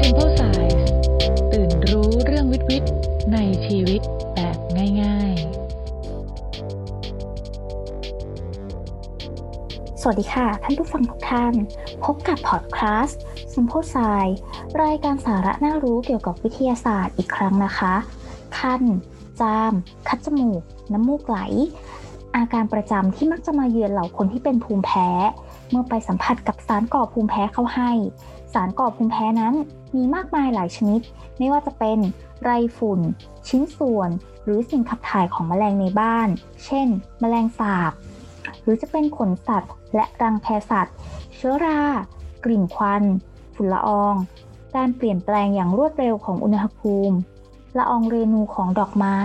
Simple Size ตื่นรู้เรื่องวิทย์วิทย์ในชีวิตแบบง่าย ๆ สวัสดีค่ะ ท่านผู้ฟังทุกท่าน พบกับพอดคาสต์ Simple Science รายการสาระน่ารู้เกี่ยวกับวิทยาศาสตร์อีกครั้งนะคะ คัน จาม คัดจมูก น้ำมูกไหล อาการประจำที่มักจะมาเยือนเหล่าคนที่เป็นภูมิแพ้เมื่อไปสัมผัสกับสารก่อภูมิแพ้เข้าให้ สารก่อภูมิแพ้นั้นมีมากมายหลายชนิด ไม่ว่าจะเป็นไรฝุ่น ชิ้นส่วน หรือสิ่งขับถ่ายของแมลงในบ้าน เช่น แมลงสาบ หรือจะเป็นขนสัตว์ และรังแพสัตว์ เชื้อรา กลิ่นควัน ฝุ่นละออง การเปลี่ยนแปลงอย่างรวดเร็วของอุณหภูมิ ละอองเรนูของดอกไม้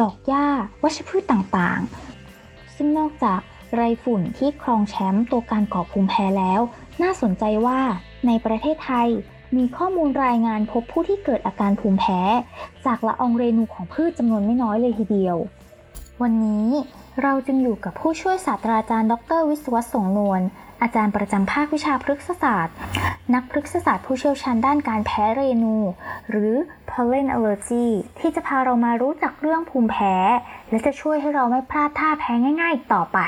ดอกหญ้า วัชพืชต่างๆ ซึ่งนอกจากไรฝุ่นที่ครองแชมป์ตัวการก่อภูมิแพ้แล้ว น่าสนใจว่า ในประเทศไทยมีข้อมูลรายงานพบผู้ที่เกิดอาการภูมิแพ้ จากละอองเรนูของพืชจำนวนไม่น้อยเลยทีเดียว วันนี้เราจึงอยู่กับผู้ช่วยศาสตราจารย์ ดร วิศวัตสงนวล อาจารย์ประจำภาควิชาพฤกษศาสตร์ นักพฤกษศาสตร์ผู้เชี่ยวชาญด้านการแพ้เรนู หรือ pollen allergy ที่จะพาเรามารู้จักเรื่องภูมิแพ้ และจะช่วยให้เราไม่พลาดท่าแพ้ง่าย ๆ ต่อไป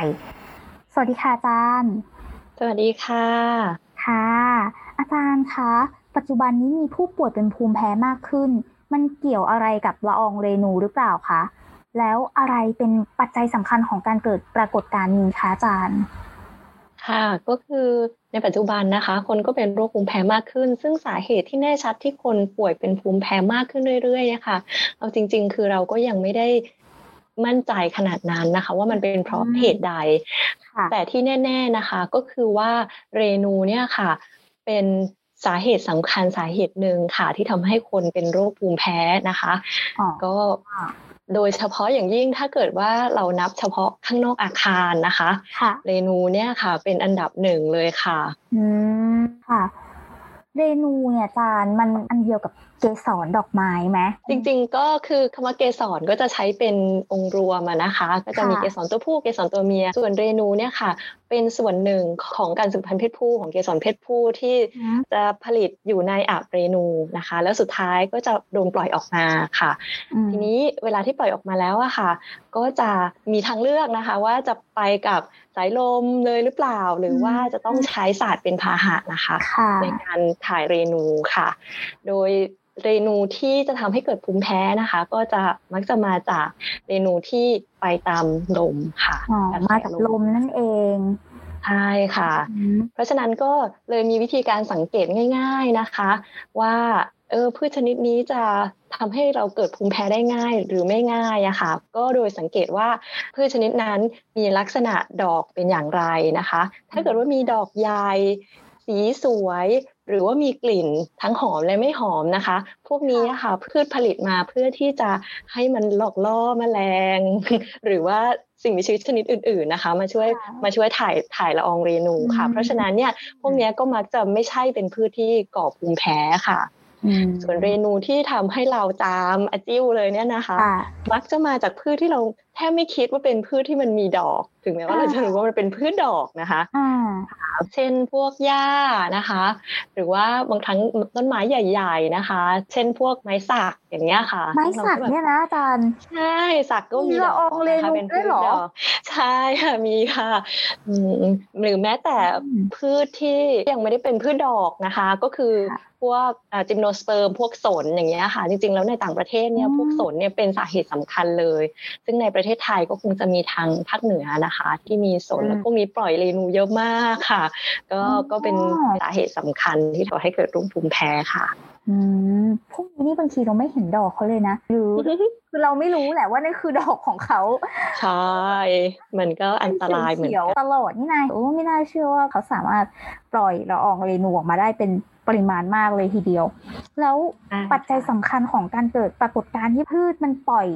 สวัสดีค่ะอาจารย์ สวัสดีค่ะ ค่ะ อาจารย์คะ ปัจจุบันนี้มีผู้ป่วยเป็นภูมิแพ้มากขึ้น มันเกี่ยวอะไรกับละอองเรนูหรือเปล่าคะ แล้วอะไรเป็นปัจจัยสำคัญของการเกิดปรากฏการณ์นี้คะอาจารย์ค่ะก็คือในปัจจุบันนะคะ คนก็เป็นโรคภูมิแพ้มากขึ้น ซึ่งสาเหตุที่แน่ชัดที่คนป่วยเป็นภูมิแพ้มากขึ้นเรื่อยๆนะคะเอาจริง ๆ คือเราก็ยังไม่ได้มั่นใจขนาดนั้นนะคะ ว่ามันเป็นเพราะเหตุใด แต่ที่แน่ ๆนะคะ ก็คือว่าเรนูเนี่ยค่ะ เป็นสาเหตุสำคัญสาเหตุหนึ่งค่ะ ที่ทำให้คนเป็นโรคภูมิแพ้นะคะ ก็โดยเฉพาะอย่างยิ่งถ้าเกิดว่าเรานับเฉพาะข้างนอกอาคารนะคะค่ะเรนูเนี่ยค่ะ เป็นอันดับหนึ่งเลยค่ะ อืมค่ะ เรนูเนี่ยจานมันอันเดียวกับเกสรดอกไม้ไหมจริงๆก็คือคำว่าเกสรก็จะใช้เป็นองค์รวมนะคะ ก็จะมีเกสรตัวผู้เกสรตัวเมีย ส่วนเรนูเนี่ยค่ะ เป็นส่วนหนึ่งของการสืบพันธุ์เพศผู้ของเกสรเพศผู้ที่จะผลิตอยู่ในอะเรนูนะคะ แล้วสุดท้ายก็จะโดนปล่อยออกมาค่ะ ทีนี้เวลาที่ปล่อยออกมาแล้วอะค่ะ ก็จะมีทางเลือกนะคะ ว่าจะไปกับสายลมเลยหรือเปล่า หรือว่าจะต้องใช้ศาสตร์เป็นพาหะนะคะ ในการถ่ายเรนูค่ะ โดยเรนูที่จะทำให้เกิดภูมิแพ้นะคะ ก็จะมักจะมาจากเรนูที่ไปตามลมค่ะมาจากลมนั่นเองใช่ค่ะ เพราะฉะนั้นก็เลยมีวิธีการสังเกตง่าย ๆนะคะ ว่าเออพืชชนิดนี้จะทำให้เราเกิดภูมิแพ้ได้ง่ายหรือไม่ง่ายอะค่ะก็โดยสังเกตว่าพืชชนิดนั้นมีลักษณะดอกเป็นอย่างไรนะคะ ถ้าเกิดว่ามีดอกใหญ่สีสวย หรือว่ามีกลิ่นทั้งหอมและไม่หอมนะคะ พวกนี้ค่ะพืชผลิตมาเพื่อที่จะให้มันหลอกล่อมแมลง หรือว่าสิ่งมีชีวิตชนิดอื่น ๆนะคะ มาช่วยมาช่วยถ่ายถ่ายละอองเรนูค่ะ เพราะฉะนั้นเนี่ยพวกนี้ก็มักจะไม่ใช่เป็นพืชที่ก่อภูมิแพ้ค่ะส่วนเรนูที่ทำให้เราจามอจิ้วเลยเนี่ยนะคะ มักจะมาจากพืชที่เรา แทบไม่คิดว่าเป็นพืชที่มันมีดอก ถึงแม้ว่าเราจะรู้ว่ามันเป็นพืชดอกนะคะเช่นพวกหญ้านะคะ หรือว่าบางครั้งต้นไม้ใหญ่ๆนะคะ เช่นพวกไม้สักอย่างเงี้ยค่ะ ไม้สักเนี่ยนะอาจารย์ใช่สักก็มีดอกนะคะเป็นพืชดอกใช่ค่ะมีค่ะหรือแม้แต่พืชที่ยังไม่ได้เป็นพืชดอกนะคะ ก็คือพวกจิมโนสเปิร์มพวกสนอย่างเงี้ยค่ะ จริงๆ แล้วในต่างประเทศเนี่ยพวกสนเนี่ยเป็นสาเหตุสำคัญเลย ซึ่งในประเทศไทยก็คงจะมีทางภาคเหนือนะคะ ที่มีสนแล้วพวกนี้ปล่อยเรนูเยอะมากค่ะ ก็ก็เป็นสาเหตุสำคัญที่ทำให้เกิดรุ่มภูมิแพ้ค่ะอืมพวกนี้นี่บางทีเราไม่เห็นดอกเขาเลยนะหรือคือเราไม่รู้แหละว่านี่คือดอกของเขาใช่มันก็อันตรายเหมือนกันตลอดนี่นายโอ้ไม่น่าเชื่อว่าเขาสามารถปล่อยละอองเรนูออกมาได้เป็นปริมาณมากเลยทีเดียว แล้วปัจจัยสำคัญของการเกิดปรากฏการณ์ที่พืชมันปล่อย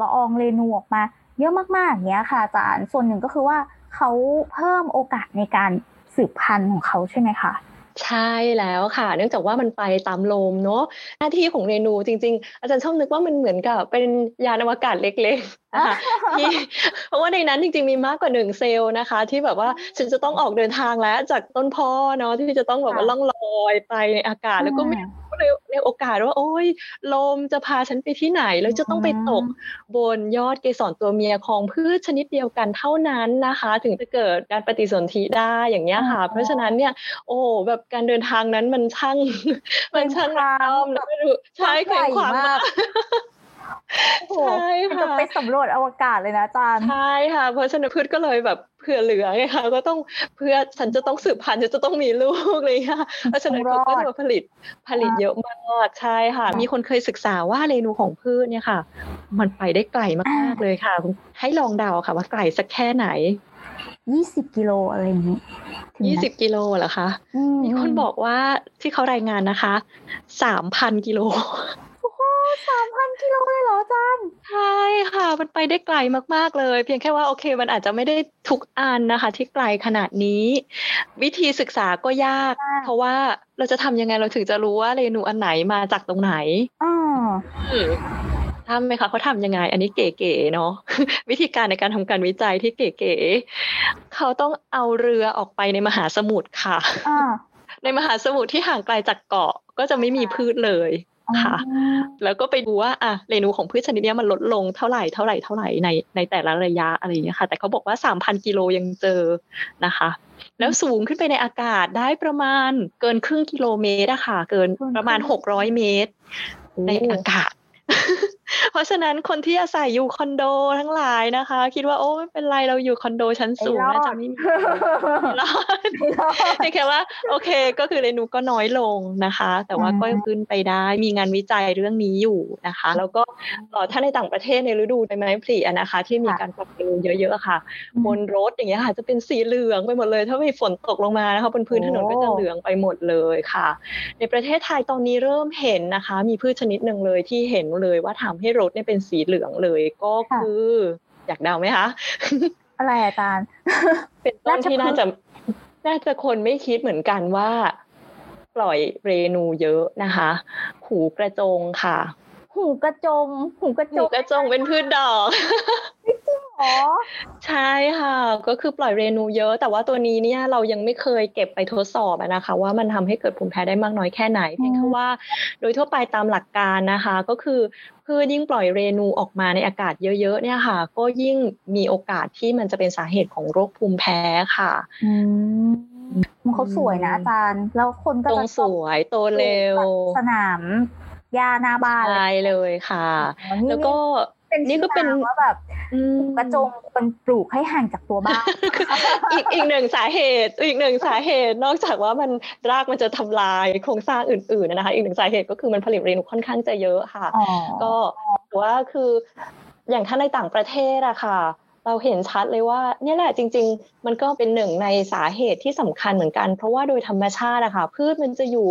ละอองเรนูออกมา เยอะมากๆอย่างเงี้ยค่ะอาจารย์ส่วนหนึ่งก็คือว่าเขาเพิ่มโอกาสในการสืบพันธุ์ของเขาใช่ไหมคะใช่แล้วค่ะ เนื่องจากว่ามันไปตามลมเนาะหน้าที่ของเรนูจริง ๆ อาจารย์ชอบนึกว่ามันเหมือนกับเป็นยานอวกาศเล็กๆที่เพราะว่าในนั้นจริง ๆมีมากกว่าหนึ่งเซลล์นะคะ ที่แบบว่าฉันจะต้องออกเดินทางแล้วจากต้นพ่อเนาะที่จะต้องแบบว่าล่องลอยไปในอากาศแล้วก็ไม่ ในในโอกาสว่า โอ้ยลมจะพาฉันไปที่ไหน แล้วจะต้องไปตกบนยอดเกสรตัวเมียของพืชชนิดเดียวกันเท่านั้นนะคะ ถึงจะเกิดการปฏิสนธิได้อย่างเงี้ยค่ะ เพราะฉะนั้นเนี่ย โอ้แบบการเดินทางนั้นมันช่างมันช่างน้ำแล้วใช่เคว้งคว้างมาก ใช่ค่ะจะไปสำรวจอวกาศเลยนะอาจารย์ใช่ค่ะ เพราะฉะนั้นพืชก็เลยแบบเผื่อเหลือไงคะก็ต้องเพื่อฉันจะต้องสืบพันธุ์จะต้องมีลูกเลยค่ะเพราะฉะนั้นเขาก็จะผลิตผลิตเยอะมากใช่ค่ะ มีคนเคยศึกษาว่าเรนูของพืชเนี่ยค่ะ มันไปได้ไกลมากๆเลยค่ะ ให้ลองเดาค่ะ ว่าไกลสักแค่ไหนยี่สิบกิโลอะไรอย่างนี้ยี่สิบกิโลเหรอคะมีคนบอกว่าที่เขารายงานนะคะสามพันกิโล สามพันกิโลเลยเหรออาจารย์ใช่ค่ะ มันไปได้ไกลมากๆเลย เพียงแค่ว่าโอเค มันอาจจะไม่ได้ทุกอันนะคะ ที่ไกลขนาดนี้ วิธีศึกษาก็ยาก เพราะว่าเราจะทำยังไงเราถึงจะรู้ว่าเรนูอันไหนมาจากตรงไหนอ๋อทำไหมคะเขาทำยังไง อันนี้เก๋ๆเนาะวิธีการในการทำการวิจัยที่เก๋ๆเขาต้องเอาเรือออกไปในมหาสมุทรค่ะในมหาสมุทรที่ห่างไกลจากเกาะก็จะไม่มีพืชเลย ค่ะ แล้วก็ไปดูว่าอะเรนูของพืชชนิดนี้มันลดลงเท่าไหร่เท่าไหร่เท่าไหร่ในในแต่ละระยะอะไรอย่างเงี้ยค่ะ แต่เขาบอกว่าสามพันกิโลยังเจอนะคะ แล้วสูงขึ้นไปในอากาศได้ประมาณเกินครึ่งกิโลเมตรอะค่ะ เกินประมาณหกร้อยเมตร ในอากาศ เพราะฉะนั้นคนที่อาศัยอยู่คอนโดทั้งหลายนะคะ คิดว่าโอ้ไม่เป็นไรเราอยู่คอนโดชั้นสูงน่าจะไม่มีรอดแค่ว่า โอเค ก็คือเรนูก็น้อยลงนะคะ แต่ว่าก็ขึ้นไปได้มีงานวิจัยเรื่องนี้อยู่นะคะ แล้วก็ถ้าในต่างประเทศในฤดูใบไม้ผลินะคะ ที่มีการปรับปรุงเยอะๆค่ะบนรถอย่างเงี้ยค่ะจะเป็นสีเหลืองไปหมดเลย ถ้ามีฝนตกลงมานะคะบนพื้นถนนก็จะเหลืองไปหมดเลยค่ะ ในประเทศไทยตอนนี้เริ่มเห็นนะคะ มีพืชชนิดหนึ่งเลยที่เห็นเลยว่าทำให้รถเนี่ยเป็นสีเหลืองเลยก็คือ อยากเดาไหมคะ อะไรอาจารย์ เป็นต้นที่น่าจะน่าจะคนไม่คิดเหมือนกันว่า ปล่อยเรนูเยอะนะคะ หูกระจงค่ะ หูกระจง หูกระจงหูกระจงเป็นพืชดอกอ๋อใช่ค่ะ ก็คือปล่อยเรนูเยอะ แต่ว่าตัวนี้เนี่ยเรายังไม่เคยเก็บไปทดสอบนะคะ ว่ามันทำให้เกิดภูมิแพ้ได้มากน้อยแค่ไหนเพียงแค่ว่า โดยทั่วไปตามหลักการนะคะ ก็คือพืชยิ่งปล่อยเรนูออกมาในอากาศเยอะๆเนี่ยค่ะ ก็ยิ่งมีโอกาสที่มันจะเป็นสาเหตุของโรคภูมิแพ้ค่ะมันเขาสวยนะอาจารย์ แล้วคนก็จะสวยโตเร็วสนาม หญ้าหน้าบ้านใช่เลยค่ะ แล้วก็นี่ก็เป็นว่าแบบกระจงคนปลูกให้ห่างจากตัวบ้านอีกอีกหนึ่งสาเหตุ อีกหนึ่งสาเหตุ นอกจากว่ามันรากมันจะทำลายโครงสร้างอื่นๆนะคะ อีกหนึ่งสาเหตุก็คือมันผลิตเรนูค่อนข้างจะเยอะค่ะ ก็ว่าคืออย่างถ้าในต่างประเทศอะค่ะ เราเห็นชัดเลยว่านี่แหละจริง ๆ มันก็เป็นหนึ่งในสาเหตุที่สำคัญเหมือนกัน เพราะว่าโดยธรรมชาตินะคะพืชมันจะอยู่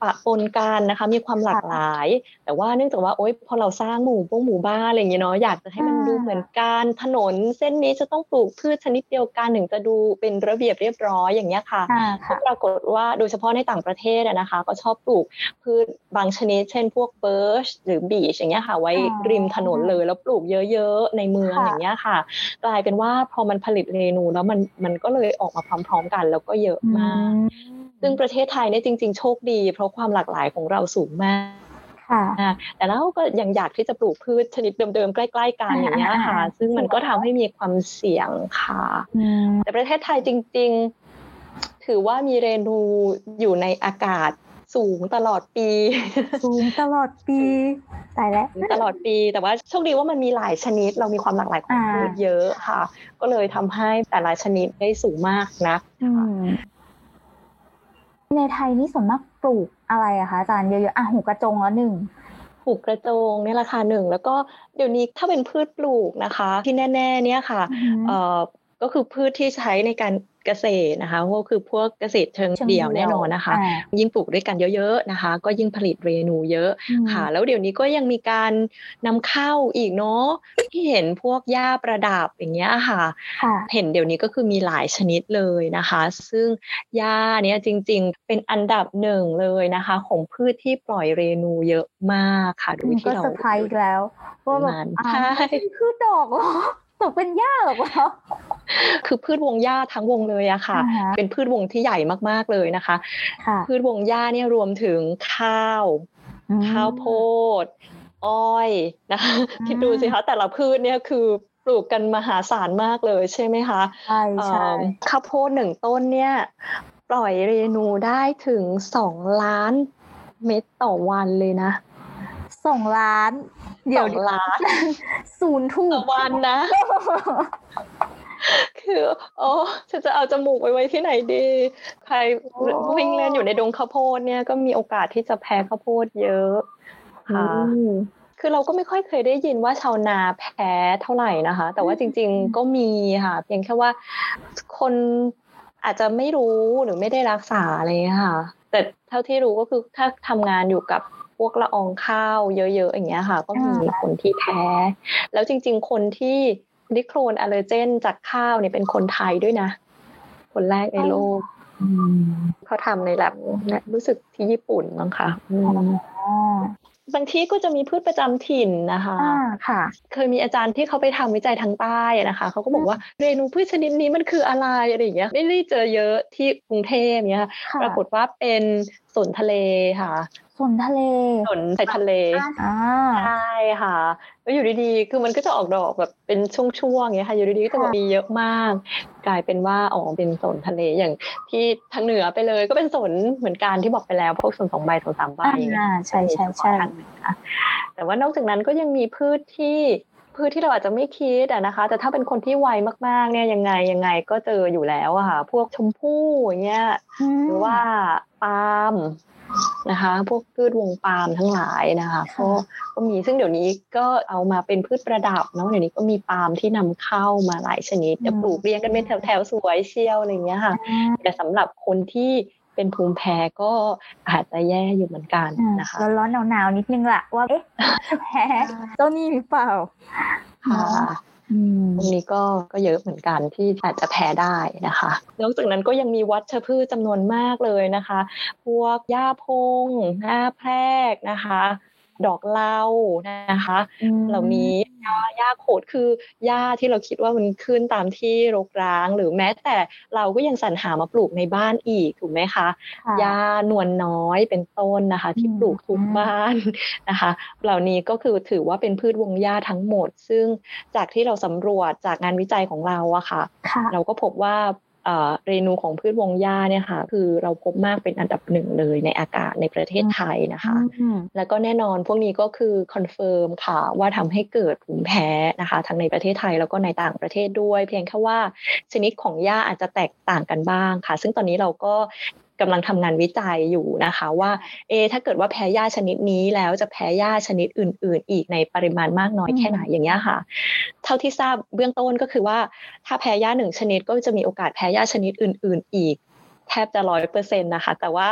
ปะปนกันนะคะมีความหลากหลาย แต่ว่าเนื่องจากว่าโอ๊ยพอเราสร้างหมู่พวกหมู่บ้านอะไรอย่างเงี้ยเนาะอยากจะให้มันดูเหมือนกันถนน เส้นนี้จะต้องปลูกพืชชนิดเดียวกันถึงจะดูเป็นระเบียบเรียบร้อยอย่างเงี้ยค่ะก็ปรากฏว่าโดยเฉพาะในต่างประเทศนะคะ ก็ชอบปลูกพืชบางชนิด เช่น พวกเบิร์ชหรือบีชอย่างเงี้ยค่ะ ไว้ริมถนนเลยแล้วปลูกเยอะ ๆ ในเมืองอย่างเงี้ยค่ะกลายเป็นว่าพอมันผลิตเรนูแล้วมันมันก็เลยออกมาพร้อม ๆ กัน แล้วก็เยอะมาก ซึ่งประเทศไทยเนี่ยจริง ๆ โชคดี เพราะความหลากหลายของเราสูงมากแต่แล้วก็ยังอยากที่จะปลูกพืชชนิดเดิมๆ ใกล้ๆกันอย่างเงี้ยค่ะ ซึ่งมันก็ทำให้มีความเสี่ยงค่ะ แต่ประเทศไทยจริง ๆ ถือว่ามีเรนูอยู่ในอากาศสูงตลอดปี สูงตลอดปี ตายแล้วตลอดปีแต่ว่าโชคดีว่ามันมีหลายชนิด เรามีความหลากหลายของพืชเยอะค่ะ ก็เลยทำให้แต่ละชนิดได้สูงมากนะในไทยนี่ส่วนมากปลูกอะไรอะคะอาจารย์เยอะๆอะหูกระจงแล้วหนึ่งหูกระจงเนี่ยราคาหนึ่งแล้วก็เดี๋ยวนี้ถ้าเป็นพืชปลูกนะคะ ที่แน่ ๆ เนี่ยค่ะเอ่อก็คือพืชที่ใช้ในการ เกษตรนะคะก็คือพวกเกษตรเชิงเชิงเดี่ยวเดี่ยวแน่นอนนะคะอ่ายิ่งปลูกด้วยกันเยอะๆนะคะ ก็ยิ่งผลิตเรนูเยอะอืมค่ะ แล้วเดี๋ยวนี้ก็ยังมีการนำเข้าอีกเนาะที่เห็นพวกหญ้าประดับอย่างเงี้ยค่ะค่ะ เห็นเดี๋ยวนี้ก็คือมีหลายชนิดเลยนะคะ ซึ่งหญ้าเนี่ยจริง ๆ เป็นอันดับหนึ่งเลยนะคะ ของพืชที่ปล่อยเรนูเยอะมากค่ะโดยก็ที่เราเซอร์ไพรส์อีกแล้วว่าแบบมันอ้าวใช่นี่คือดอกเหรอตกเป็นหญ้าเหรอ คือพืชวงหญ้าทั้งวงเลยอะค่ะอ่าฮะเป็นพืชวงที่ใหญ่มากๆเลยนะคะค่ะพืชวงหญ้าเนี่ยรวมถึงข้าวอืมข้าวโพด อ้อยนะคะอืมคิดดูสิคะแต่ละพืชเนี่ยคือปลูกกันมหาศาลมากเลยใช่ไหมคะใช่ใช่เอิ่มข้าวโพดหนึ่งต้นเนี่ยปล่อยเรนูได้ถึงสองล้านเม็ดต่อวันเลยนะสองล้าน เดี๋ยวสองล้าน ศูนย์ถูต่อกวันนะ คือโอ้ฉันจะเอาจมูกไปไว้ที่ไหนดี ใครโอ้วิ่งเล่นอยู่ในดงข้าวโพดเนี่ยก็มีโอกาสที่จะแพ้ข้าวโพดเยอะค่ะอืมคือเราก็ไม่ค่อยเคยได้ยินว่าชาวนาแพ้เท่าไหร่นะคะ แต่ว่าจริง ๆก็มีค่ะ เพียงแค่ว่าคนอาจจะไม่รู้หรือไม่ได้รักษาอะไรอย่างเงี้ยค่ะ แต่เท่าที่รู้ก็คือถ้าทำงานอยู่กับพวกละอองข้าวเยอะๆอย่างเงี้ยค่ะ ก็มีอ่าคนที่แพ้ แล้วจริง ๆ คนที่ ดิโครนอะเลอร์เจนจากข้าวเนี่ยเป็นคนไทยด้วยนะ คนแรกในโลกเขาทำในแลบรู้สึกที่ญี่ปุ่นมั้งคะอืมอ๋อบางที่ก็จะมีพืชประจำถิ่นนะคะอ่าค่ะ เคยมีอาจารย์ที่เขาไปทำวิจัยทางใต้อะนะคะ เขาก็บอกว่าเรนูพืชชนิดนี้มันคืออะไรอะไรอย่างเงี้ย ไม่ได้เจอเยอะที่กรุงเทพเนี้ยค่ะปรากฏว่าเป็นสนทะเลค่ะ สนทะเลสนใส่ทะเลอ่าใช่ค่ะแล้วอยู่ดีๆ คือมันก็จะออกดอกแบบเป็นช่วงๆอย่างเงี้ยค่ะ อยู่ดีๆก็จะแบบค่ะมีเยอะมาก กลายเป็นว่าอ๋อเป็นสนทะเลอย่างที่ทางเหนือไปเลย ก็เป็นสนเหมือนกันที่บอกไปแล้วพวกสนสองใบสนสามใบอย่างเงี้ยอ่าใช่ใช่ใช่ทางเหนือแต่ว่านอกจากนั้นก็ยังมีพืชที่พืชที่เราอาจจะไม่คิดอะนะคะ แต่ถ้าเป็นคนที่ไวมากๆ เนี่ยยังไงยังไงก็เจออยู่แล้วอะค่ะ พวกชมพู่อย่างเงี้ยมหรือว่าปาล์ม นะคะ พวกพืชวงปาล์มทั้งหลายนะคะค่ะก็ก็มีซึ่งเดี๋ยวนี้ก็เอามาเป็นพืชประดับเนาะเดี๋ยวนี้ก็มีปาล์มที่นำเข้ามาหลายชนิดจะปลูกเรียงกันเป็นแถวๆสวยเชียวอะไรอย่างเงี้ยค่ะอ่าแต่สำหรับคนที่เป็นภูมิแพ้ก็อาจจะแย่อยู่เหมือนกันนะคะร้อนร้อนๆหนาวๆนิดนึงละว่าเอ๊ะจะแพ้เจ้านี่หรือเปล่าค่ะอืม ตรงนี้ก็ก็เยอะเหมือนกันที่อาจจะแพ้ได้นะคะ นอกจากนั้นก็ยังมีวัชพืชจำนวนมากเลยนะคะ พวกหญ้าพงหญ้าแพรกนะคะ ดอกเหลานะคะอืมเหล่านี้หญ้าหญ้าโขดคือหญ้าที่เราคิดว่ามันขึ้นตามที่รกร้าง หรือแม้แต่เราก็ยังสรรหามาปลูกในบ้านอีกถูกไหมคะค่ะหญ้านวลน้อยเป็นต้นนะคะ ที่อืมปลูกทุกบ้านนะคะ เหล่านี้ก็คือถือว่าเป็นพืชวงหญ้าทั้งหมด ซึ่งจากที่เราสำรวจจากงานวิจัยของเราอะค่ะค่ะเราก็พบว่า เอ่อเรณูของพืชวงหญ้าเนี่ยค่ะคือเราพบมากเป็นอันดับหนึ่งเลยในอากาศในประเทศไทยนะคะอืมแล้วก็แน่นอนพวกนี้ก็คือ confirm ค่ะว่าทำให้เกิดภูมิแพ้นะคะ ทั้งในประเทศไทยแล้วก็ในต่างประเทศด้วย เพียงแค่ว่าชนิดของหญ้าอาจจะแตกต่างกันบ้างค่ะ ซึ่งตอนนี้เราก็ กำลังทำงานวิจัยอยู่นะคะว่าเอะถ้าเกิดว่าแพ้หญ้าชนิดนี้แล้วจะแพ้หญ้าชนิดอื่น ๆ อีกในปริมาณมากน้อยแค่ไหนอย่างเงี้ยค่ะ เท่าที่ทราบเบื้องต้นก็คือว่า ถ้าแพ้หญ้าหนึ่งชนิดก็จะมีโอกาสแพ้หญ้าชนิดอื่น ๆ อีกแทบจะร้อยเปอร์เซ็นต์นะคะ แต่ว่า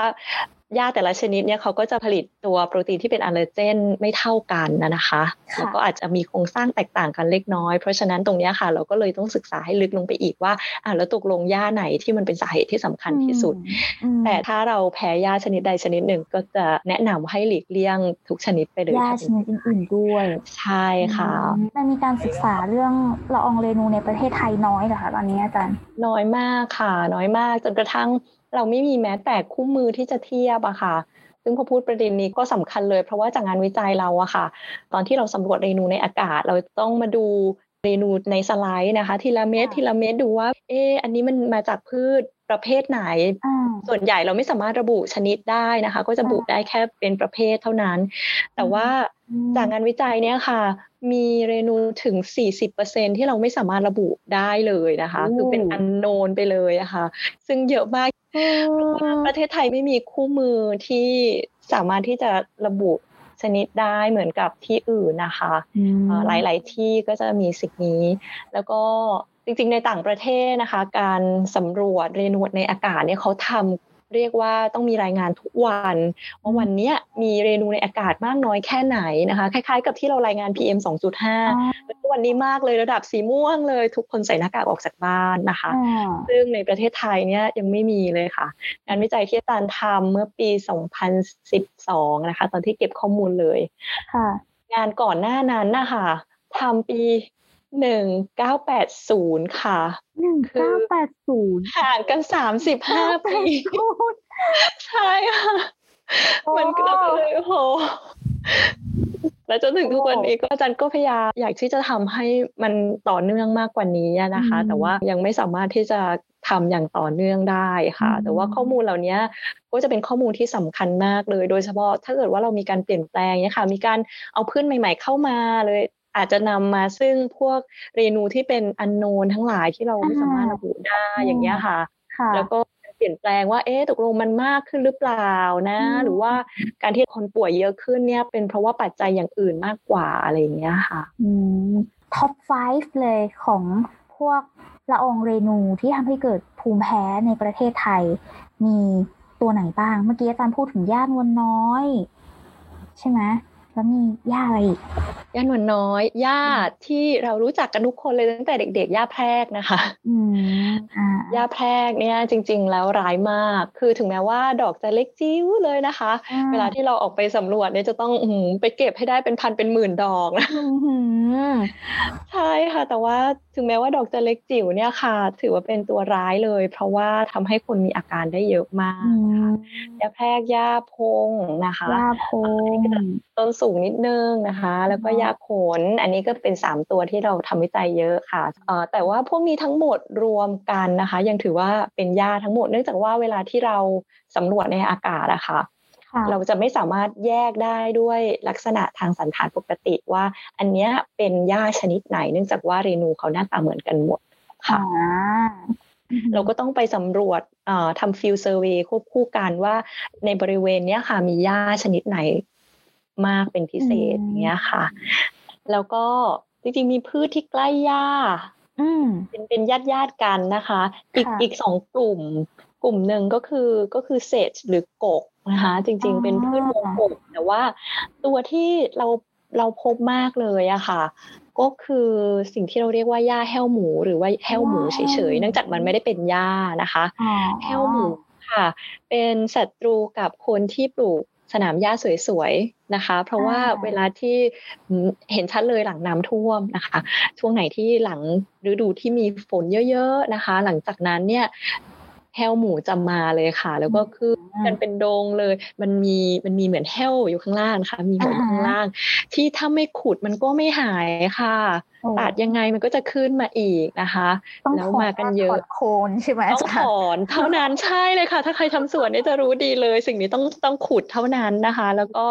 หญ้าแต่ละชนิดเนี่ยเขาก็จะผลิตตัวโปรตีนที่เป็นอะเลอร์เจนไม่เท่ากันนะนะคะค่ะแล้วก็อาจจะมีโครงสร้างแตกต่างกันเล็กน้อย เพราะฉะนั้นตรงเนี้ยค่ะ เราก็เลยต้องศึกษาให้ลึกลงไปอีกว่าอ่าแล้วตกลงหญ้าไหนที่มันเป็นสาเหตุที่สำคัญที่สุดอืมแต่ถ้าเราแพ้หญ้าชนิดใดชนิดหนึ่ง ก็จะแนะนำให้หลีกเลี่ยงทุกชนิดไปเลยหญ้าค่ะชนิดอื่นๆด้วย ใช่ค่ะอืมมันมีการศึกษาเรื่องละอองเรนูในประเทศไทยน้อยเหรอคะตอนนี้อาจารย์น้อยมากค่ะ น้อยมากจนกระทั่ง เราไม่มีแม้แต่คู่มือที่จะเทียบอะค่ะ ซึ่งพอพูดประเด็นนี้ก็สำคัญเลย เพราะว่าจากงานวิจัยเราอะค่ะ ตอนที่เราสำรวจเรนูในอากาศ เราต้องมาดูเรนูในสไลด์นะคะ ทีละเม็ดทีละเม็ดดูว่า เอออันนี้มันมาจากพืช ประเภทไหนอ่าส่วนใหญ่เราไม่สามารถระบุชนิดได้นะคะ ก็จะระบุค่ะได้แค่เป็นประเภทเท่านั้น แต่ว่าอืมจากงานวิจัยเนี่ยค่ะ มีเรนูถึง 40%ที่เราไม่สามารถระบุได้เลยนะคะโอ้คือเป็นอันโนนไปเลยอะค่ะ ซึ่งเยอะมากเออประเทศไทยไม่มีคู่มือที่สามารถที่จะระบุชนิดได้เหมือนกับที่อื่นนะคะอืมเอ่อหลาย ๆ ที่ก็จะมีสิ่งนี้ แล้วก็ จริงๆ ในต่างประเทศนะคะ การสำรวจเรนูในอากาศเนี่ยเขาทำเรียกว่าต้องมีรายงานทุกวันว่าวันนี้มีเรนูในอากาศมากน้อยแค่ไหนนะคะคล้ายๆ กับที่เรารายงาน PM 2.5แล้ววันนี้มากเลยระดับสีม่วงเลย ทุกคนใส่หน้ากากออกจากบ้านนะคะ ซึ่งในประเทศไทยเนี่ยยังไม่มีเลยค่ะงานวิจัยที่อาจารย์ทำเมื่อปี 2012 นะคะ ตอนที่เก็บข้อมูลเลยงานก่อนหน้านั้นนะคะทำปี หนึ่งเก้าแปดศูนย์ค่ะหนึ่งเก้าแปดศูนย์ห่างกันสามสิบห้าปีใช่ค่ะ มันก็เลยโหและจนถึงทุกวันนี้ก็อาจารย์ก็พยายามอยากที่จะทำให้มันต่อเนื่องมากกว่านี้นะคะ แต่ว่ายังไม่สามารถที่จะทำอย่างต่อเนื่องได้ค่ะ แต่ว่าข้อมูลเหล่านี้ก็จะเป็นข้อมูลที่สำคัญมากเลย โดยเฉพาะถ้าเกิดว่าเรามีการเปลี่ยนแปลงเนี่ยค่ะ มีการเอาพืชใหม่ ๆ เข้ามาเลย อาจจะนำมาซึ่งพวกเรนูที่เป็นอันโนนทั้งหลายที่เราไม่สามารถระบุได้อย่างเงี้ยค่ะ แล้วก็เปลี่ยนแปลงว่าเอ๊ะตกลงมันมากขึ้นหรือเปล่านะ หรือว่าการที่คนป่วยเยอะขึ้นเนี่ย เป็นเพราะว่าปัจจัยอย่างอื่นมากกว่าอะไรอย่างเงี้ยค่ะท็อป 5 เลยของพวกละอองเรนูที่ทำให้เกิดภูมิแพ้ในประเทศไทย มีตัวไหนบ้าง เมื่อกี้อาจารย์พูดถึงย่านวันน้อย ใช่ไหม แล้วมีย่าอะไรอีกย่าหนวลน้อยย่าที่เรารู้จักกันทุกคนเลยตั้งแต่เด็ก ๆ ย่าแพรกนะคะอืมย่าแพรกเนี่ยจริง ๆ แล้วร้ายมาก คือถึงแม้ว่าดอกจะเล็กจิ้วเลยนะคะ เวลาที่เราออกไปสำรวจเนี่ยจะต้องอไปเก็บให้ได้เป็นพันเป็นหมื่นดอกนะใช่ค่ะ แต่ว่า ถึงแม้ว่าดอกจะเล็กจิ๋วเนี่ยค่ะ ถือว่าเป็นตัวร้ายเลย เพราะว่าทำให้คนมีอาการได้เยอะมากยาแพรกยาพงนะคะยาพงต้นสูงนิดนึงนะคะ แล้วก็ยาขน อันนี้ก็เป็นสามตัวที่เราทำวิจัยเยอะค่ะแต่ว่าพวกนี้ทั้งหมดรวมกันนะคะ ยังถือว่าเป็นยาทั้งหมด เนื่องจากว่าเวลาที่เราสำรวจในอากาศอะค่ะ เราจะไม่สามารถแยกได้ด้วยลักษณะทางสัณฐานปกติว่า อันนี้เป็นหญ้าชนิดไหน เนื่องจากว่าเรณูเขาหน้าตาเหมือนกันหมดค่ะเราก็ต้องไปสำรวจทำ field survey ควบคู่กันว่าในบริเวณนี้ค่ะมีหญ้าชนิดไหนมากเป็นพิเศษอย่างเงี้ยค่ะ แล้วก็จริงๆมีพืชที่ใกล้หญ้าเป็นเป็นญาติญาติกันนะคะ อีกอีกสองกลุ่ม กลุ่มหนึ่งก็คือก็คือเศษหรือกกนะคะจริงๆ เป็นพืชวงกบแต่ว่าตัวที่เราเราพบมากเลยอะค่ะ ก็คือสิ่งที่เราเรียกว่าหญ้าแห้วหมูหรือว่าแห้วหมูเฉยๆเนื่องจากมันไม่ได้เป็นหญ้านะคะแห้วหมูค่ะ เป็นศัตรูกับคนที่ปลูกสนามหญ้าสวยๆนะคะ เพราะว่าเวลาที่เห็นชัดเลยหลังน้ำท่วมนะคะ ช่วงไหนที่หลังฤดูที่มีฝนเยอะ ๆนะคะ หลังจากนั้นเนี่ย แห้วหมูจะมาเลยค่ะ แล้วก็คือมันเป็นโดงเลย มันมีมันมีเหมือนแห้วอยู่ข้างล่างค่ะมีหัวอยู่ข้างล่าง ที่ถ้าไม่ขุดมันก็ไม่หายค่ะตัดยังไงมันก็จะขึ้นมาอีกนะคะแล้วมากันเยอะโคนใช่ไหมต้องถอนเท่านั้นใช่เลยค่ะ ถ้าใครทำสวนนี่จะรู้ดีเลย สิ่งนี้ต้องต้องขุดเท่านั้นนะคะ แล้วก็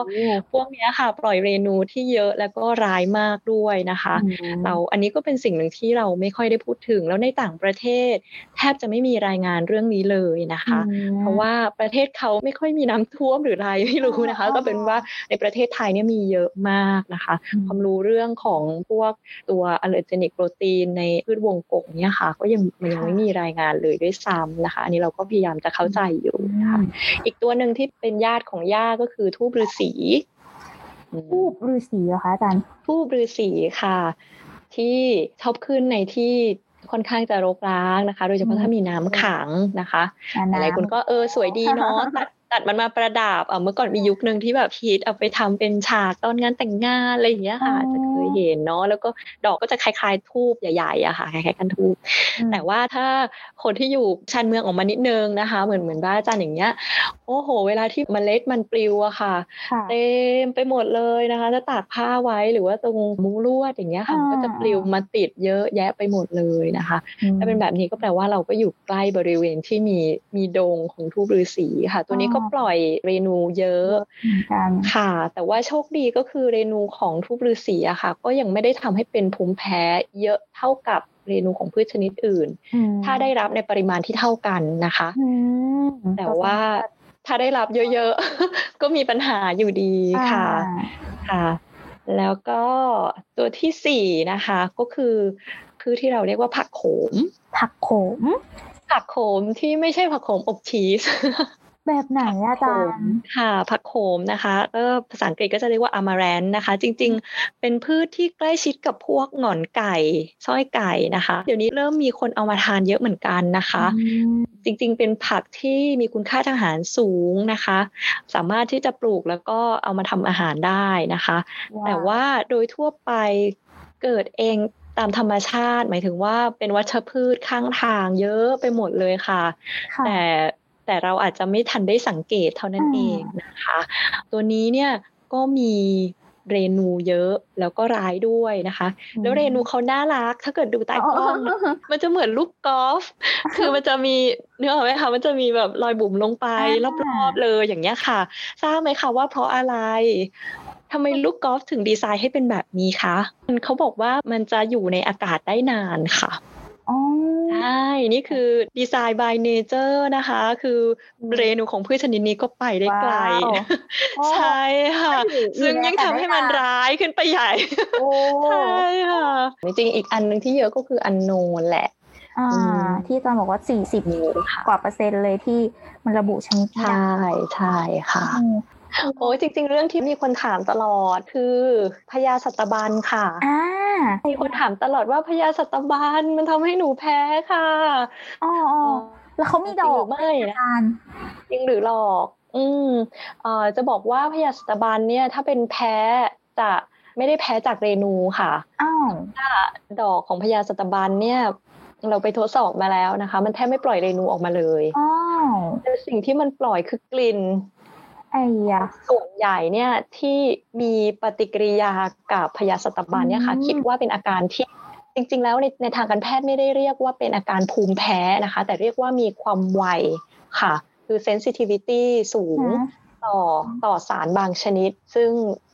พวกนี้ค่ะ ปล่อยเรนูที่เยอะแล้วก็ร้ายมากด้วยนะคะ เราอันนี้ก็เป็นสิ่งหนึ่งที่เราไม่ค่อยได้พูดถึง แล้วในต่างประเทศ แทบจะไม่มีรายงานเรื่องนี้เลยนะคะ เพราะว่าประเทศเขาไม่ค่อยมีน้ำท่วมหรืออะไรไม่รู้นะคะ ก็เป็นว่าในประเทศไทยเนี่ยมีเยอะมากนะคะ ความรู้เรื่องของพวกตัวอัลเลอร์เจนิกโปรตีนในพืชวงกบเนี่ยค่ะ ก็ยังมันยังไม่มีรายงานเลยด้วยซ้ำนะคะ อันนี้เราก็พยายามจะเข้าใจอยู่นะคะอีกตัวหนึ่งที่เป็นญาติของย่าก็คือทูบฤาษีทูบฤาษีเหรอคะอาจารย์ทูบฤาษีค่ะ ที่ชอบขึ้นในที่ค่อนข้างจะรกร้างนะคะ โดยเฉพาะถ้ามีน้ำขังนะคะอะไรคุณก็เออสวยดีเนาะตัด มันมาประดับเมื่อก่อนมียุคหนึ่งที่แบบฮิตเอาไปทำเป็นฉากตอนงานแต่งงานอะไรอย่างเงี้ยค่ะจะเคยเห็นเนาะแล้วก็ดอกก็จะคล้ายๆทูบใหญ่ๆอะค่ะคล้ายๆกันทูบแต่ว่าถ้าคนที่อยู่ชันเมืองออกมานิดนึงนะคะ เหมือนเหมือนบ้านอาจารย์อย่างเงี้ยโอ้โห เวลาที่มเมล็ดมันปลิวอะค่ะ เต็มไปหมดเลยนะคะถ้าตากผ้าไว้หรือว่าตรงมุ้งลวดอย่างเงี้ยค่ะก็จะปลิวมาติดเยอะแยะไปหมดเลยนะคะถ้าเป็นแบบนี้ก็แปลว่าเราก็อยู่ใกล้บริเวณที่มีมีดงของทูบฤาษีค่ะ ตัวนี้ก็ปล่อยเรนูเยอะค่ะ แต่ว่าโชคดีก็คือเรนูของทูบฤาษีอะค่ะ ก็ยังไม่ได้ทำให้เป็นภูมิแพ้เยอะเท่ากับเรนูของพืชชนิดอื่น ถ้าได้รับในปริมาณที่เท่ากันนะคะ แต่ว่าถ้าได้รับเยอะๆ ก็มีปัญหาอยู่ดีค่ะค่ะ แล้วก็ตัวที่สี่นะคะ ก็คือพืชที่เราเรียกว่าผักโขม ผักโขมผักโขมที่ไม่ใช่ผักโขมอบชีส แบบไหนอะอาจารย์ค่ะ ผักโขมนะคะก็ภาษาอังกฤษก็จะเรียกว่าอามาแรนนะคะ จริง ๆ เป็นพืชที่ใกล้ชิดกับพวกหงอนไก่ส้อยไก่นะคะ เดี๋ยวนี้เริ่มมีคนเอามาทานเยอะเหมือนกันนะคะ จริงๆ เป็นผักที่มีคุณค่าทางอาหารสูงนะคะ สามารถที่จะปลูกแล้วก็เอามาทำอาหารได้นะคะ แต่ว่าโดยทั่วไปเกิดเองตามธรรมชาติ หมายถึงว่าเป็นวัชพืชข้างทางเยอะไปหมดเลยค่ะค่ะแต่ แต่เราอาจจะไม่ทันได้สังเกตเท่านั้นอืมเองนะคะ ตัวนี้เนี่ยก็มีเรนูเยอะแล้วก็ร้ายด้วยนะคะ แล้วเรนูเขาน่ารัก ถ้าเกิดดูใต้กล้องมันจะเหมือนลูกกอล์ฟคือมันจะมีเนื้ออกไหมคะมันจะมีแบบรอยบุ๋มลงไปอ่ารอบๆเลยอย่างเงี้ยค่ะ ทราบไหมคะว่าเพราะอะไรทำไมลูกกอล์ฟถึงดีไซน์ให้เป็นแบบนี้คะมันเขาบอกว่ามันจะอยู่ในอากาศได้นานค่ะอ๋อ ใช่ นี่คือดีไซน์ by nature นะคะ คือเรนูของพืชชนิดนี้ก็ไปได้ไกลว้าวโอ้ใช่ค่ะอยู่ซึ่งในยิ่งทำให้มันอากาศได้นานร้ายขึ้นไปใหญ่โอ้ใช่ค่ะ จริงๆอีกอันหนึ่งที่เยอะก็คืออันโนนแหละอ่าอืมที่อาจารย์บอกว่าสี่สิบนี่ค่ะกว่าเปอร์เซ็นต์เลยที่มันระบุชนิดไม่ใช่ได้ใช่ค่ะอืม โอ้ยจริง ๆ เรื่องที่มีคนถามตลอดคือพญาสัตบันค่ะอ่ามีคนถามตลอดว่าพญาสัตบันมันทำให้หนูแพ้ค่ะอ๋ออ๋อแล้วเขามีดอกจริงหรือไม่อานะจารย์จริงหรือหลอก อืมเอ่อจะบอกว่าพยาสตบันเนี่ย ถ้าเป็นแพ้จะไม่ได้แพ้จากเรนูค่ะอ้าวถ้าดอกของพยาสตบันเนี่ยเราไปทดสอบมาแล้วนะคะ มันแทบไม่ปล่อยเรนูออกมาเลยอ้าวแต่สิ่งที่มันปล่อยคือกลิ่น ไอ้ยะส่วนใหญ่เนี่ยที่มีปฏิกิริยากับพยาสตบันเนี่ยค่ะอืมคิดว่าเป็นอาการที่จริง ๆ แล้วในในทางการแพทย์ไม่ได้เรียกว่าเป็นอาการภูมิแพ้นะคะ แต่เรียกว่ามีความไวค่ะ คือ sensitivity สูงนะต่อต่อสารบางชนิด ซึ่ง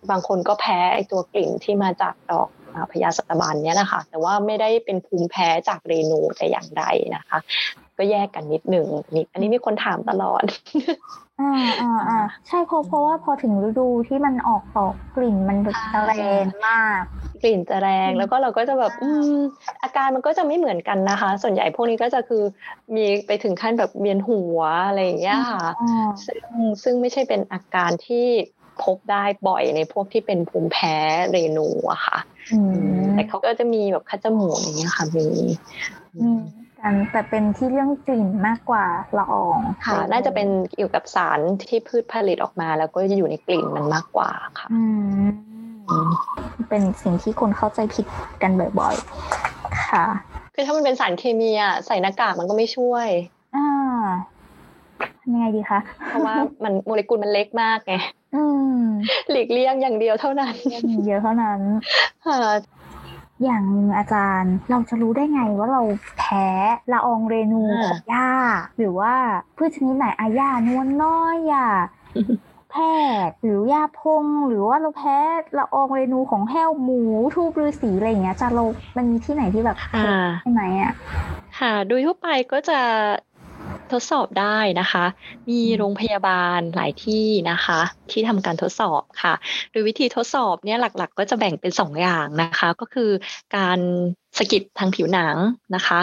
บางคนก็แพ้ไอตัวกลิ่นที่มาจากดอกอาพญาสัตบันเนี่ยนะคะ แต่ว่าไม่ได้เป็นภูมิแพ้จากเรนูแต่อย่างใดนะคะ ก็แยกกันนิดหนึ่งนี่อันนี้มีคนถามตลอด อ่าอ่าอ่าใช่เพราะเพราะว่าพอถึงฤดูที่มันออกดอกกลิ่นมันแบบใช่แรงมาก กลิ่นจะแรงอืมแล้วก็เราก็จะแบบอืมอาการมันก็จะไม่เหมือนกันนะคะ ส่วนใหญ่พวกนี้ก็จะคือมีไปถึงขั้นแบบเวียนหัวอะไรอย่างเงี้ยค่ะอ๋อซึ่งซึ่งไม่ใช่เป็นอาการที่พบได้บ่อยในพวกที่เป็นภูมิแพ้เรนูอะค่ะอืมแต่เขาก็จะมีแบบคัดจมูกอย่างเงี้ยค่ะมีอืม กันแต่เป็นที่เรื่องกลิ่นมากกว่าละอองค่ะ น่าจะเป็นเกี่ยวกับสารที่พืชผลิตออกมา แล้วก็อยู่ในกลิ่นมันมากกว่าค่ะอืมอืมเป็นสิ่งที่คนเข้าใจผิดกันบ่อยๆ ค่ะ คือถ้ามันเป็นสารเคมีอะใส่หน้ากากมันก็ไม่ช่วยอ่าทำยังไงดีคะ เพราะว่ามันโมเลกุลมันเล็กมากไงอืมหลีกเลี่ยงอย่างเดียวเท่านั้นมีเยอะเท่านั้นค่ะ อย่างหนึ่งอาจารย์ เราจะรู้ได้ไงว่าเราแพ้ละอองเรนูอ่าของหญ้า หรือว่าพืชชนิดไหนอาหญ้านวลน้อยหญ้าแพรกหรือหญ้าพง หรือว่าเราแพ้ละอองเรนูของแห้วหมูทูบฤาษีอะไรอย่างเงี้ยอาจารย์เรามันมีที่ไหนที่แบบค่ะใช่ไหมอะค่ะ โดยทั่วไปก็จะ ทดสอบได้นะคะ มีอืมโรงพยาบาลหลายที่นะคะ ที่ทำการทดสอบค่ะ โดยวิธีทดสอบเนี่ยหลักๆ ก็จะแบ่งเป็นสองอย่างนะคะ ก็คือการสะกิดทางผิวหนังนะคะ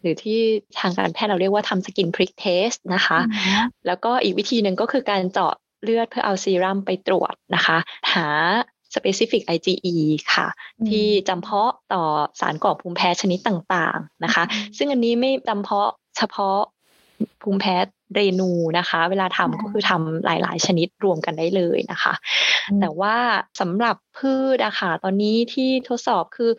หรือที่ทางการแพทย์เราเรียกว่าทำ skin prick test นะคะอืมแล้วก็อีกวิธีหนึ่งก็คือการเจาะเลือดเพื่อเอาซีรัมไปตรวจนะคะ หา specific IgE ค่ะอืมที่จำเพาะต่อสารก่อภูมิแพ้ชนิดต่างๆนะคะอืมซึ่งอันนี้ไม่จำเพาะเฉพาะ ภูมิแพ้เรณูนะคะ เวลาทำอ่าก็คือทำหลาย ๆ ชนิดรวมกันได้เลยนะคะ แต่ว่าสำหรับพืชอะค่ะตอนนี้ที่ทดสอบคือ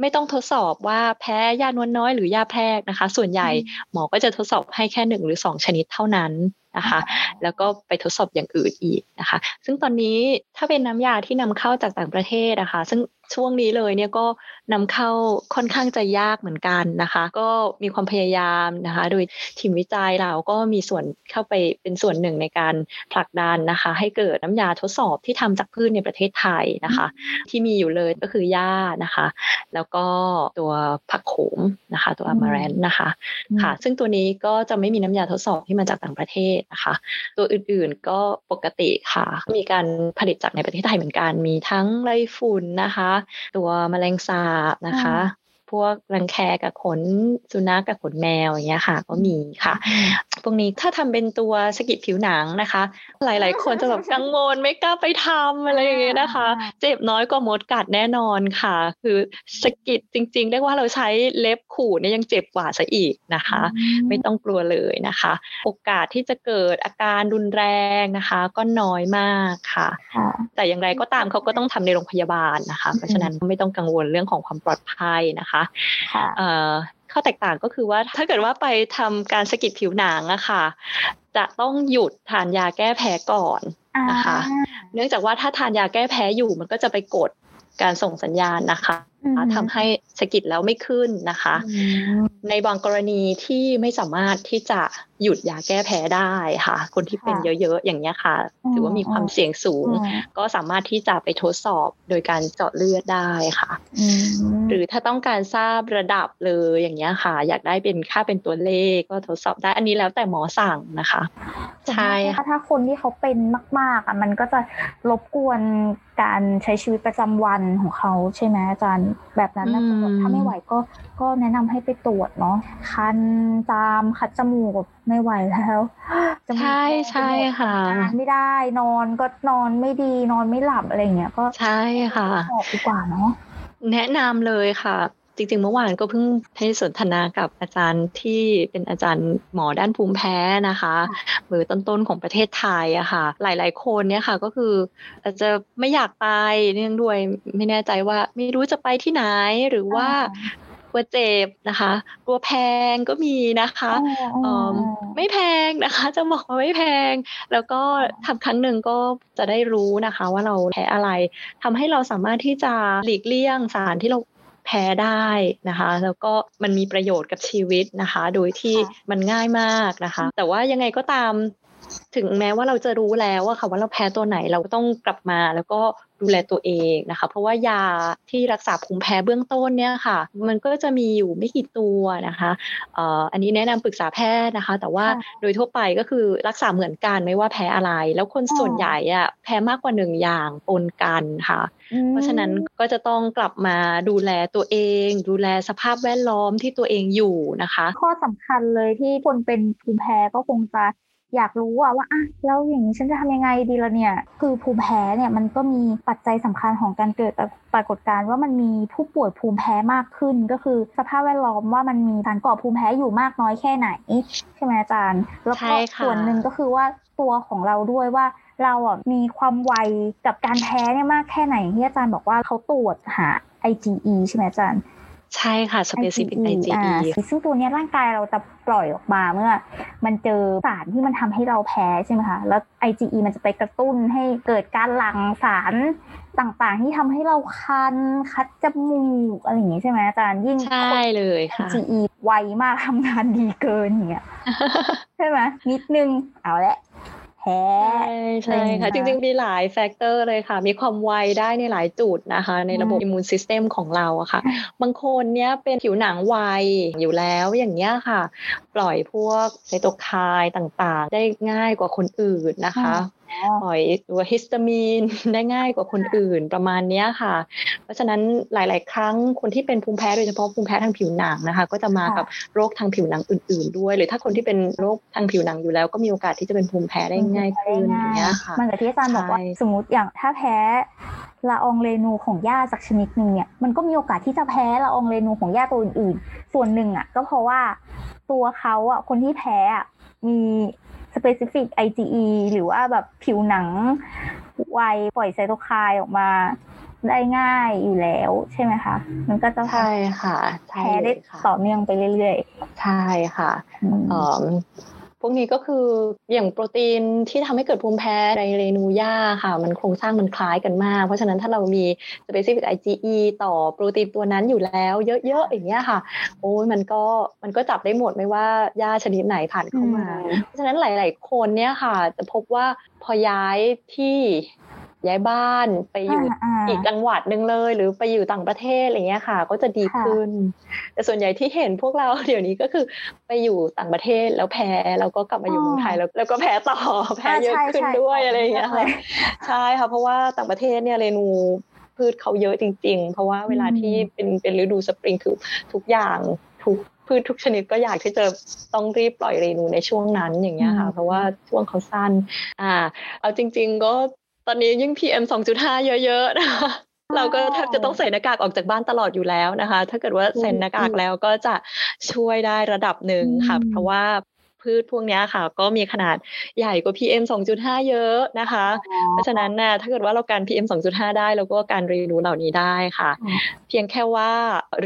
ไม่ต้องทดสอบว่าแพ้ยานวลน้อยหรือยาแพรกนะคะ ส่วนใหญ่หมอก็จะทดสอบให้แค่หนึ่งหรือสองชนิดเท่านั้น นะคะแล้วก็ไปทดสอบอย่างอื่นอีกนะคะ ซึ่งตอนนี้ถ้าเป็นน้ำยาที่นำเข้าจากต่างประเทศนะคะ ซึ่งช่วงนี้เลยเนี่ยก็นำเข้าค่อนข้างจะยากเหมือนกันนะคะ ก็มีความพยายามนะคะ โดยทีมวิจัยเราก็มีส่วนเข้าไปเป็นส่วนหนึ่งในการผลักดันนะคะ ให้เกิดน้ำยาทดสอบที่ทำจากพืชในประเทศไทยนะคะ ที่มีอยู่เลยก็คือหญ้านะคะ แล้วก็ตัวผักโขมนะคะ ตัวอือามมาแรนนะคะอืมค่ะ ซึ่งตัวนี้ก็จะไม่มีน้ำยาทดสอบที่มาจากต่างประเทศนะคะ ตัวอื่นๆก็ปกติค่ะ มีการผลิตจากในประเทศไทยเหมือนกัน มีทั้งไรฝุ่นนะคะ ตัวแมลงสาบนะคะ พพวกรังแคกับขนสุนัขกับขนแมวอย่างเงี้ยค่ะ ก็มีค่ะพวกนี้ถ้าทำเป็นตัวสกิดผิวหนังนะคะ หลาย ๆ คนจะแบบกังวลไม่กล้าไปทำอะไรอย่างเงี้ยนะคะ เจ็บน้อยกว่ามดกัดแน่นอนค่ะ คือสกิดจริง ๆ เรียกว่าเราใช้เล็บขูดเนี่ยยังเจ็บกว่าซะอีกนะคะ ไม่ต้องกลัวเลยนะคะ โอกาสที่จะเกิดอาการรุนแรงนะคะ ก็น้อยมากค่ะค่ะแต่อย่างไรก็ตามเขาก็ต้องทำในโรงพยาบาลนะคะ เพราะฉะนั้นไม่ต้องกังวลเรื่องของความปลอดภัยนะคะค่ะเอ่อข้อแตกต่างก็คือว่าถ้าเกิดว่าไปทำการสะกิดผิวหนังอะค่ะ จะต้องหยุดทานยาแก้แพ้ก่อนนะคะ เนื่องจากว่าถ้าทานยาแก้แพ้อยู่มันก็จะไปกดการส่งสัญญาณนะคะอืม ทำให้สะกิดแล้วไม่ขึ้นนะคะอืมในบางกรณีที่ไม่สามารถที่จะหยุดยาแก้แพ้ได้ค่ะ คนที่เป็นค่ะเยอะๆ อย่างเงี้ยค่ะอืมถือว่ามีความเสี่ยงสูงอืมก็สามารถที่จะไปทดสอบโดยการเจาะเลือดได้ค่ะอืมหรือถ้าต้องการทราบระดับเลยอย่างเงี้ยค่ะ อยากได้เป็นค่าเป็นตัวเลขก็ทดสอบได้อันนี้แล้วแต่หมอสั่งนะคะ ใช่ถ้าถ้าคนที่เขาเป็นมาก ๆอะมันก็จะรบกวนการใช้ชีวิตประจำวันของเขาใช่ไหมอาจารย์แบบนั้นนะถ้าไม่ไหวก็ก็แนะนำให้ไปตรวจเนาะคันจามคัดจมูกไม่ไหวแล้วจมูกใช่ใช่ค่ะทานไม่ได้นอนก็นอนไม่ดีนอนไม่หลับอะไรอย่างเงี้ยก็ใช่ค่ะออกดีกว่าเนาะแนะนำเลยค่ะ จริงๆ เมื่อวานก็เพิ่งให้สนทนากับอาจารย์ที่เป็นอาจารย์หมอด้านภูมิแพ้นะคะเบอร์ต้นๆของประเทศไทยอะค่ะ หลายๆ คนเนี่ยค่ะก็คืออาจจะไม่อยากไปเนื่องด้วยไม่แน่ใจว่าไม่รู้จะไปที่ไหนหรือว่ากลัวเจ็บนะคะกลัวแพงก็มีนะคะเอิ่มไม่แพงนะคะจะบอกว่าไม่แพง แล้วก็ทำครั้งหนึ่งก็จะได้รู้นะคะ ว่าเราแพ้อะไรทำให้เราสามารถที่จะหลีกเลี่ยงสารที่เรา แพ้ได้นะคะ แล้วก็มันมีประโยชน์กับชีวิตนะคะ โดยที่ค่ะมันง่ายมากนะคะ แต่ว่ายังไงก็ตามถึงแม้ว่าเราจะรู้แล้วอะค่ะว่าเราแพ้ตัวไหนเราก็ต้องกลับมาแล้วก็ ดูแลตัวเองนะคะ เพราะว่ายาที่รักษาภูมิแพ้เบื้องต้นเนี่ยค่ะ มันก็จะมีอยู่ไม่กี่ตัวนะคะเอ่ออันนี้แนะนำปรึกษาแพทย์นะคะ แต่ว่าค่ะโดยทั่วไปก็คือรักษาเหมือนกันไม่ว่าแพ้อะไร แล้วคนอ๋อส่วนใหญ่อะแพ้มากกว่าหนึ่งอย่างปนกันค่ะอืมเพราะฉะนั้นก็จะต้องกลับมาดูแลตัวเอง ดูแลสภาพแวดล้อมที่ตัวเองอยู่นะคะ ข้อสำคัญเลยที่คนเป็นภูมิแพ้ก็คงจะ อยากรู้อะว่าอะแล้วอย่างนี้ฉันจะทำยังไงดีละเนี่ย คือภูมิแพ้เนี่ยมันก็มีปัจจัยสำคัญของการเกิดปรากฏการณ์ว่ามันมีผู้ป่วยภูมิแพ้มากขึ้น ก็คือสภาพแวดล้อมว่ามันมีสารก่อภูมิแพ้อยู่มากน้อยแค่ไหนใช่ไหมอาจารย์ แล้วก็ส่วนหนึ่งก็คือว่าตัวของเราด้วยว่าเราอะมีความไวกับการแพ้เนี่ยมากแค่ไหนที่อาจารย์บอกว่าเขาตรวจหา IgE ใช่ไหมอาจารย์ ใช่ค่ะ specific IgE อ่าซึ่งตัวเนี้ยร่างกายเราจะปล่อยออกมาเมื่อ มันเจอสารที่มันทำให้เราแพ้ใช่ไหมคะ แล้ว IgE มันจะไปกระตุ้นให้เกิดการหลั่งสารต่างๆ ที่ทำให้เราคัน คัดจมูกอะไรอย่างงี้ใช่ไหมอาจารย์ยิ่งใช่เลยค่ะ IgE ไวมากทำงานดีเกินอย่างเงี้ยใช่ไหมนิดนึงเอาละ แพ้ใช่ใช่ค่ะอะไรจอย่างเงี้ยริง ๆ มีหลาย factor เลยค่ะ มีความไวได้ในหลายจุดนะคะ ในระบบอืม immune system ของเราอะค่ะ บางคนเนี้ยเป็นผิวหนังไวอยู่แล้วอย่างเงี้ยค่ะ ปล่อยพวกไซโตไคน์ต่างๆ ได้ง่ายกว่าคนอื่นนะคะอ๋อ ปล่อยตัวฮิสตามีนได้ง่ายกว่าคนอื่นประมาณเนี้ยค่ะ เพราะฉะนั้นหลาย ๆ ครั้งคนที่เป็นภูมิแพ้โดยเฉพาะภูมิแพ้ทางผิวหนังนะคะ ก็จะมาค่ะกับโรคทางผิวหนังอื่น ๆ ด้วย หรือถ้าคนที่เป็นโรคทางผิวหนังอยู่แล้ว ก็มีโอกาสที่จะเป็นภูมิแพ้ได้ง่ายขึ้นอย่างเงี้ยค่ะมันกับที่อาจารย์บอกว่าใช่สมมติอย่างถ้าแพ้ละอองเรนูของหญ้าสักชนิดหนึ่งเนี่ยมันก็มีโอกาสที่จะแพ้ละอองเรนูของหญ้าตัวอื่นๆ ส่วนหนึ่งอะก็เพราะว่าตัวเขาอะคนที่แพ้อะมี specific IgE หรือว่าแบบผิวหนังไวปล่อยไซโตไคน์ออกมาได้ง่ายอยู่แล้วใช่ไหมคะ มันก็จะใช่ค่ะใช่แพ้เลได้ยค่ะต่อเนื่องไปเรื่อยใช่ค่ะๆอืมเอ่อ พวกนี้ก็คืออย่างโปรตีนที่ทำให้เกิดภูมิแพ้ในเรนูย่าค่ะ มันโครงสร้างมันคล้ายกันมาก เพราะฉะนั้นถ้าเรามี specific IgE ต่อโปรตีนตัวนั้นอยู่แล้ว เยอะๆอย่างเงี้ยค่ะ โอ้ยมันก็มันก็จับได้หมดไม่ว่าย่าชนิดไหนผ่านเข้ามา เพราะฉะนั้นหลาย ๆ คนเนี่ยค่ะ จะพบว่าพอย้ายที่ ย้ายบ้านไปอยู่อ่าๆอีกจังหวัดหนึ่งเลย หรือไปอยู่ต่างประเทศอะไรเงี้ยค่ะ ก็จะดีค่ะขึ้น แต่ส่วนใหญ่ที่เห็นพวกเราเดี๋ยวนี้ก็คือไปอยู่ต่างประเทศแล้วแพ้แล้วก็กลับมาอยู่เมืองไทยแล้วแล้วก็แพ้ต่อแพ้เยอะใช่ขึ้นใช่ด้วยใช่อะไรอย่างเงี้ยใช่ค่ะใช่ค่ะเพราะว่าต่างประเทศเนี่ยเรนูพืชเขาเยอะจริง ๆ เพราะว่าเวลาที่เป็นเป็นฤดูสปริงคือทุกอย่างทุกพืชทุกชนิดก็อยากที่จะต้องรีบปล่อยเรนูในช่วงนั้นอย่างเงี้ยค่ะ เพราะว่าช่วงเขาสั้น อ่า เอาจริง ๆ ก็ ตอนนี้ยิ่ง PM 2.5 เยอะๆนะคะเราก็แทบจะต้องใส่หน้ากากออกจากบ้านตลอดอยู่แล้วนะคะ ถ้าเกิดว่าใส่หน้ากากแล้วก็จะช่วยได้ระดับหนึ่งค่ะ เพราะว่าพืชพวกนี้ค่ะ ก็มีขนาดใหญ่กว่า PM 2.5 เยอะนะคะ เพราะฉะนั้นนะถ้าเกิดว่าเราการ PM 2.5 ได้เราก็การเรียนรู้เหล่านี้ได้ค่ะ เพียงแค่ว่า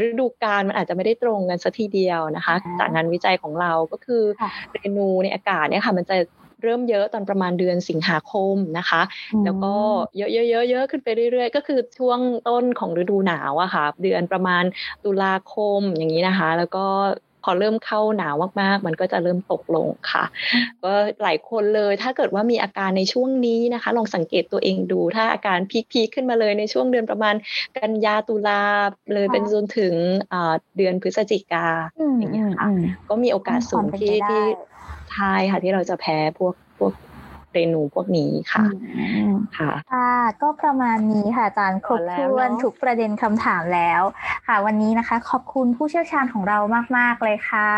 ฤดูกาลมันอาจจะไม่ได้ตรงกันสัทีเดียวนะคะ จากงานวิจัยของเราก็คือเรนูในอากาศเนี่ยค่ะ มันจะ เริ่มเยอะตอนประมาณเดือนสิงหาคมนะคะ แล้วก็เยอะๆเยอะๆขึ้นไปเรื่อยๆ ก็คือช่วงต้นของฤดูหนาวอะค่ะ เดือนประมาณตุลาคมอย่างนี้นะคะ แล้วก็พอเริ่มเข้าหนาวมากๆ มันก็จะเริ่มตกลงค่ะ ก็หลายคนเลย ถ้าเกิดว่ามีอาการในช่วงนี้นะคะ ลองสังเกตตัวเองดู ถ้าอาการพีคๆขึ้นมาเลยในช่วงเดือนประมาณกันยาตุลาเลยเป็นจนถึงเดือนพฤศจิกาอย่างเงี้ยค่ะ ก็มีโอกาสสูงที่ที่ ใช่ค่ะที่เราจะแพ้พวกพวกเรนูพวกนี้ค่ะค่ะค่ะก็ประมาณนี้ค่ะอาจารย์ครบถ้วนทุกประเด็นคำถามแล้ว ค่ะวันนี้นะคะ ขอบคุณผู้เชี่ยวชาญของเรามาก ๆ เลยค่ะ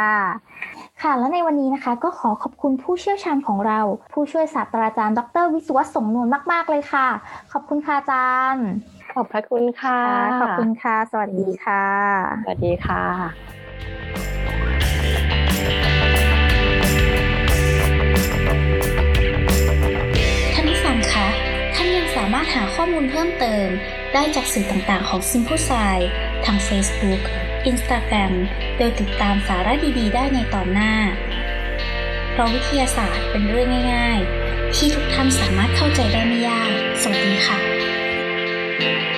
ค่ะแล้วในวันนี้นะคะ ก็ขอขอบคุณผู้เชี่ยวชาญของเรา ผู้ช่วยศาสตราจารย์ ดร วิศวสมนวนมาก ๆ เลยค่ะ ขอบคุณค่ะอาจารย์ ขอบพระคุณค่ะ ขอบคุณค่ะ สวัสดีค่ะ สวัสดีค่ะ หาข้อมูลเพิ่มเติม ได้จากสื่อต่างๆ ของ Simple s i ทาง Facebook Instagram โดยติดตามสาระดีๆ ได้ในตอนหน้า เพราะวิทยาศาสตร์เป็นเรื่องง่าย ๆ ที่ทุกท่านสามารถเข้าใจได้ไม่ยาก สวัสดีค่ะ